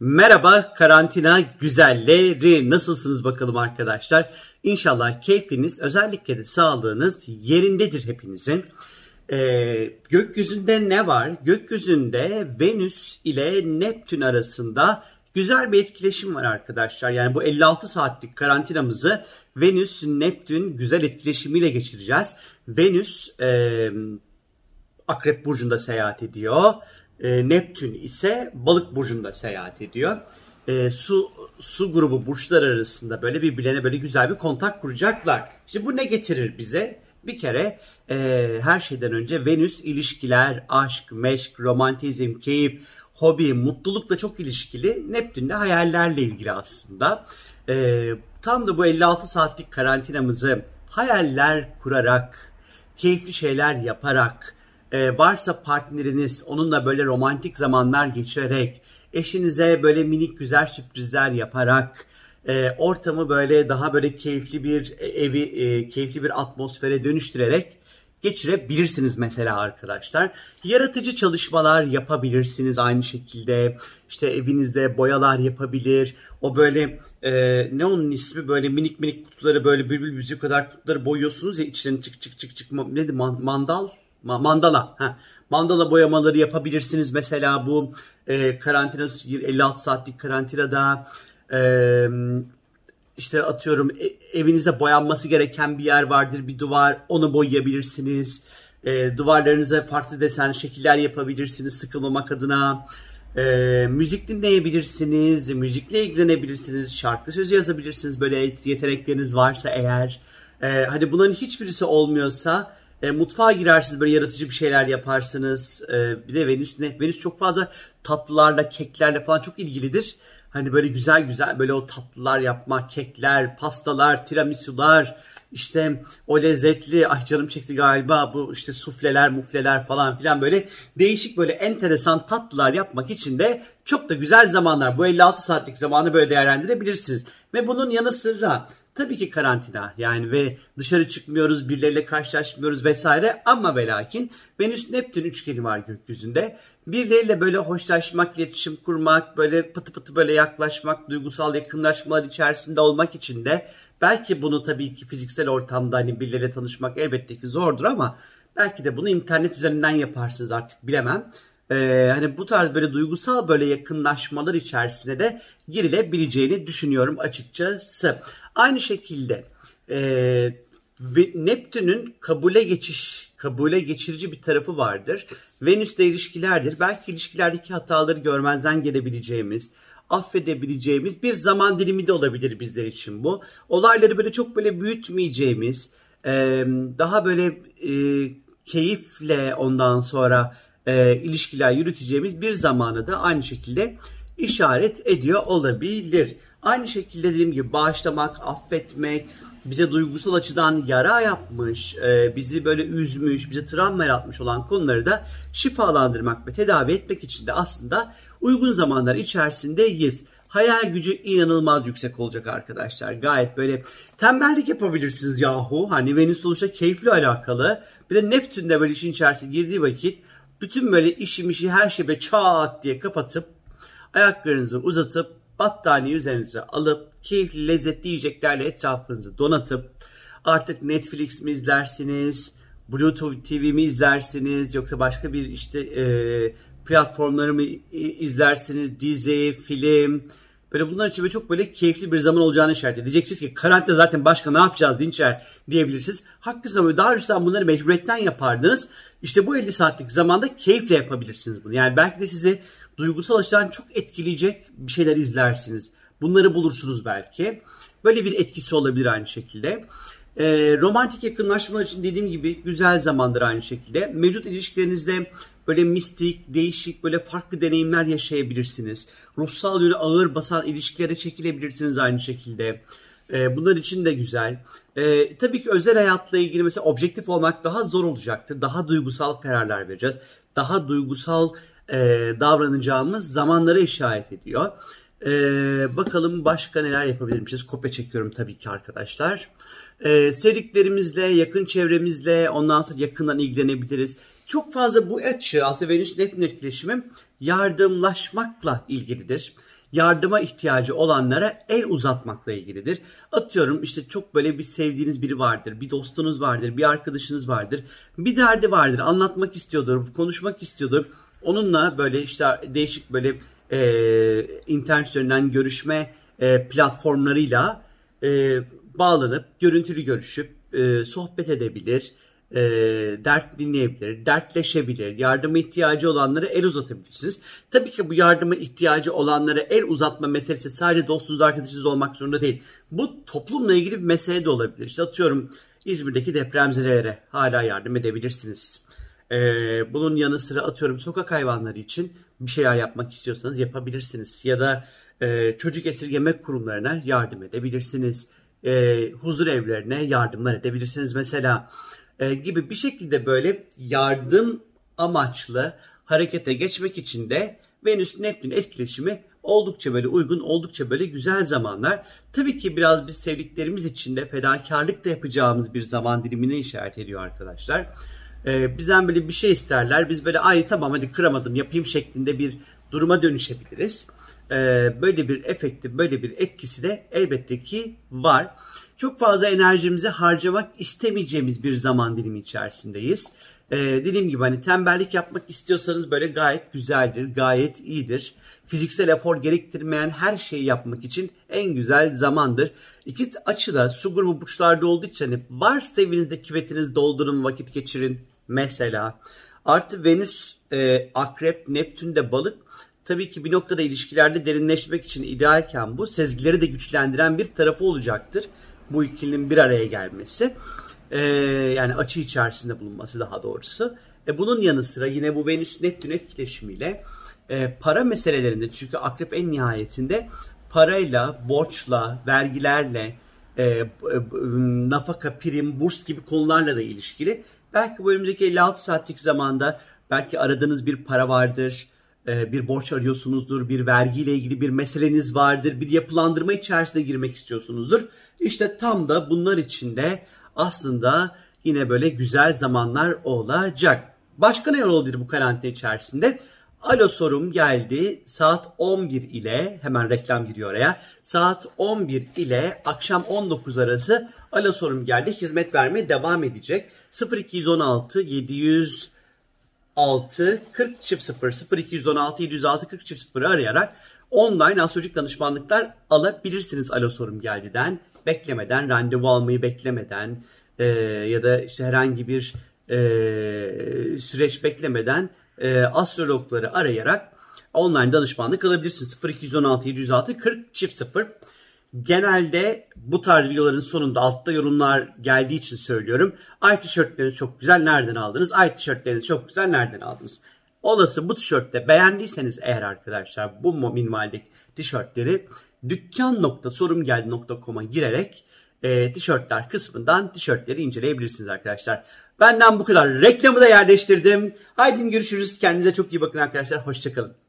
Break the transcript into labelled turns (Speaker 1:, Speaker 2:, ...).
Speaker 1: Merhaba karantina güzelleri nasılsınız bakalım arkadaşlar. İnşallah keyfiniz özellikle de sağlığınız yerindedir hepinizin. Ee, gökyüzünde ne var? Gökyüzünde Venüs ile Neptün arasında güzel bir etkileşim var arkadaşlar. Yani bu 56 saatlik karantinamızı Venüs Neptün güzel etkileşimiyle geçireceğiz. Venüs e, Akrep Burcu'nda seyahat ediyor. E, Neptün ise Balık burcunda seyahat ediyor. E, su su grubu burçlar arasında böyle birbirlerine böyle güzel bir kontak kuracaklar. İşte bu ne getirir bize? Bir kere e, her şeyden önce Venüs ilişkiler, aşk, meşk, romantizm, keyif, hobi, mutlulukla çok ilişkili. Neptün de hayallerle ilgili aslında. E, tam da bu 56 saatlik karantinamızı hayaller kurarak, keyifli şeyler yaparak, e, varsa partneriniz onunla böyle romantik zamanlar geçirerek, eşinize böyle minik güzel sürprizler yaparak, e, ortamı böyle daha böyle keyifli bir e, evi, e, keyifli bir atmosfere dönüştürerek geçirebilirsiniz mesela arkadaşlar. Yaratıcı çalışmalar yapabilirsiniz aynı şekilde. İşte evinizde boyalar yapabilir. O böyle e, ne onun ismi böyle minik minik kutuları böyle bülbül müziği kadar kutuları boyuyorsunuz ya içlerini çık çık çık çık neydi mandal mandala. Ha. Mandala boyamaları yapabilirsiniz mesela bu e, karantina 56 saatlik karantinada e, işte atıyorum e, evinizde boyanması gereken bir yer vardır bir duvar onu boyayabilirsiniz. E, duvarlarınıza farklı desen şekiller yapabilirsiniz sıkılmamak adına. E, müzik dinleyebilirsiniz, müzikle ilgilenebilirsiniz, şarkı sözü yazabilirsiniz böyle yetenekleriniz varsa eğer. E, hani bunların hiçbirisi olmuyorsa e, mutfağa girersiniz böyle yaratıcı bir şeyler yaparsınız. E, bir de Venüs ne? Venüs çok fazla tatlılarla, keklerle falan çok ilgilidir. Hani böyle güzel güzel böyle o tatlılar yapmak, kekler, pastalar, tiramisular, işte o lezzetli, ay canım çekti galiba bu işte sufleler, mufleler falan filan böyle değişik böyle enteresan tatlılar yapmak için de çok da güzel zamanlar. Bu 56 saatlik zamanı böyle değerlendirebilirsiniz. Ve bunun yanı sıra Tabii ki karantina. Yani ve dışarı çıkmıyoruz, birileriyle karşılaşmıyoruz vesaire. Ama ve lakin Venüs Neptün üçgeni var gökyüzünde. Birileriyle böyle hoşlaşmak, iletişim kurmak, böyle pıtı pıtı böyle yaklaşmak, duygusal yakınlaşmalar içerisinde olmak için de belki bunu tabii ki fiziksel ortamda hani birileriyle tanışmak elbette ki zordur ama belki de bunu internet üzerinden yaparsınız artık bilemem e, hani bu tarz böyle duygusal böyle yakınlaşmalar içerisine de girilebileceğini düşünüyorum açıkçası. Aynı şekilde e, Neptün'ün kabule geçiş, kabule geçirici bir tarafı vardır. Venüs'te ilişkilerdir. Belki ilişkilerdeki hataları görmezden gelebileceğimiz, affedebileceğimiz bir zaman dilimi de olabilir bizler için bu. Olayları böyle çok böyle büyütmeyeceğimiz, daha böyle keyifle ondan sonra e, ilişkiler yürüteceğimiz bir zamanı da aynı şekilde işaret ediyor olabilir. Aynı şekilde dediğim gibi bağışlamak, affetmek, bize duygusal açıdan yara yapmış, e, bizi böyle üzmüş, bize travma yaratmış olan konuları da şifalandırmak ve tedavi etmek için de aslında uygun zamanlar içerisindeyiz. Hayal gücü inanılmaz yüksek olacak arkadaşlar. Gayet böyle tembellik yapabilirsiniz yahu. Hani Venüs sonuçta keyifli alakalı. Bir de Neptün de böyle işin içerisine girdiği vakit bütün böyle işim işi her şeyi böyle çat diye kapatıp ayaklarınızı uzatıp battaniye üzerinize alıp keyifli lezzetli yiyeceklerle etrafınızı donatıp artık Netflix mi izlersiniz, Bluetooth TV mi izlersiniz yoksa başka bir işte e, platformları mı izlersiniz, dizi, film, Böyle bunlar için böyle çok böyle keyifli bir zaman olacağını işaret ediyor. Diyeceksiniz ki karantina zaten başka ne yapacağız Dinçer diyebilirsiniz. Haklısınız ama daha önceden bunları mecburiyetten yapardınız. İşte bu 50 saatlik zamanda keyifle yapabilirsiniz bunu. Yani belki de sizi duygusal açıdan çok etkileyecek bir şeyler izlersiniz. Bunları bulursunuz belki. Böyle bir etkisi olabilir aynı şekilde. E, romantik yakınlaşmalar için dediğim gibi güzel zamandır aynı şekilde. Mevcut ilişkilerinizde böyle mistik, değişik, böyle farklı deneyimler yaşayabilirsiniz. Ruhsal yönü ağır basan ilişkilere çekilebilirsiniz aynı şekilde. E, bunlar için de güzel. E, tabii ki özel hayatla ilgili mesela objektif olmak daha zor olacaktır. Daha duygusal kararlar vereceğiz. Daha duygusal e, davranacağımız zamanlara işaret ediyor. E, bakalım başka neler yapabilirmişiz. Kopya çekiyorum tabii ki arkadaşlar. E, sevdiklerimizle, yakın çevremizle ondan sonra yakından ilgilenebiliriz. Çok fazla bu açı aslında Venüs Neptün etkileşimi yardımlaşmakla ilgilidir. yardıma ihtiyacı olanlara el uzatmakla ilgilidir. Atıyorum işte çok böyle bir sevdiğiniz biri vardır, bir dostunuz vardır, bir arkadaşınız vardır, bir derdi vardır, anlatmak istiyordur, konuşmak istiyordur. Onunla böyle işte değişik böyle e, internet üzerinden görüşme e, platformlarıyla e, bağlanıp görüntülü görüşüp e, sohbet edebilir, e, dert dinleyebilir, dertleşebilir, yardıma ihtiyacı olanlara el uzatabilirsiniz. Tabii ki bu yardıma ihtiyacı olanlara el uzatma meselesi sadece dostunuz, arkadaşınız olmak zorunda değil. Bu toplumla ilgili bir mesele de olabilir. İşte atıyorum İzmir'deki depremzedelere hala yardım edebilirsiniz. Ee, bunun yanı sıra atıyorum sokak hayvanları için bir şeyler yapmak istiyorsanız yapabilirsiniz. Ya da e, çocuk esirgeme kurumlarına yardım edebilirsiniz. E, huzur evlerine yardımlar edebilirsiniz mesela e, gibi bir şekilde böyle yardım amaçlı harekete geçmek için de Venüs Neptün etkileşimi oldukça böyle uygun, oldukça böyle güzel zamanlar. Tabii ki biraz biz sevdiklerimiz için de fedakarlık da yapacağımız bir zaman dilimine işaret ediyor arkadaşlar. Ee, bizden böyle bir şey isterler. Biz böyle ay tamam hadi kıramadım yapayım şeklinde bir duruma dönüşebiliriz. Ee, böyle bir efekti, böyle bir etkisi de elbette ki var. Çok fazla enerjimizi harcamak istemeyeceğimiz bir zaman dilimi içerisindeyiz. Ee, dediğim gibi hani tembellik yapmak istiyorsanız böyle gayet güzeldir, gayet iyidir. Fiziksel efor gerektirmeyen her şeyi yapmak için en güzel zamandır. İki açıda su grubu burçlarda olduğu için hani varsa evinizde küvetiniz doldurun vakit geçirin mesela. Artı Venüs, e, Akrep, Neptün de balık tabii ki bir noktada ilişkilerde derinleşmek için idealken bu sezgileri de güçlendiren bir tarafı olacaktır. Bu ikilinin bir araya gelmesi. Ee, yani açı içerisinde bulunması daha doğrusu. E, bunun yanı sıra yine bu Venüs Neptün etkileşimiyle e, para meselelerinde çünkü akrep en nihayetinde parayla, borçla, vergilerle, e, e, nafaka, prim, burs gibi konularla da ilişkili. Belki bu önümüzdeki 56 saatlik zamanda belki aradığınız bir para vardır e, bir borç arıyorsunuzdur, bir vergiyle ilgili bir meseleniz vardır, bir yapılandırma içerisine girmek istiyorsunuzdur. İşte tam da bunlar içinde aslında yine böyle güzel zamanlar olacak. Başka ne olabilir bu karantina içerisinde? Alo sorum geldi saat 11 ile hemen reklam giriyor oraya. Saat 11 ile akşam 19 arası alo sorum geldi. Hizmet vermeye devam edecek. 0216 700 6 40 çift 0 0216 706 40 çift 0'ı arayarak online astrolojik danışmanlıklar alabilirsiniz Alo Sorum Geldi'den. Beklemeden, randevu almayı beklemeden e, ya da işte herhangi bir e, süreç beklemeden e, astrologları arayarak online danışmanlık alabilirsiniz. 0216 706 40 çift 0 genelde bu tarz videoların sonunda altta yorumlar geldiği için söylüyorum. Ay tişörtleriniz çok güzel nereden aldınız? Ay tişörtleriniz çok güzel nereden aldınız? Olası bu tişörtte beğendiyseniz eğer arkadaşlar bu minimaldeki tişörtleri dükkan.sorumgeldi.com'a girerek e, tişörtler kısmından tişörtleri inceleyebilirsiniz arkadaşlar. Benden bu kadar. Reklamı da yerleştirdim. Haydi görüşürüz. Kendinize çok iyi bakın arkadaşlar. Hoşçakalın.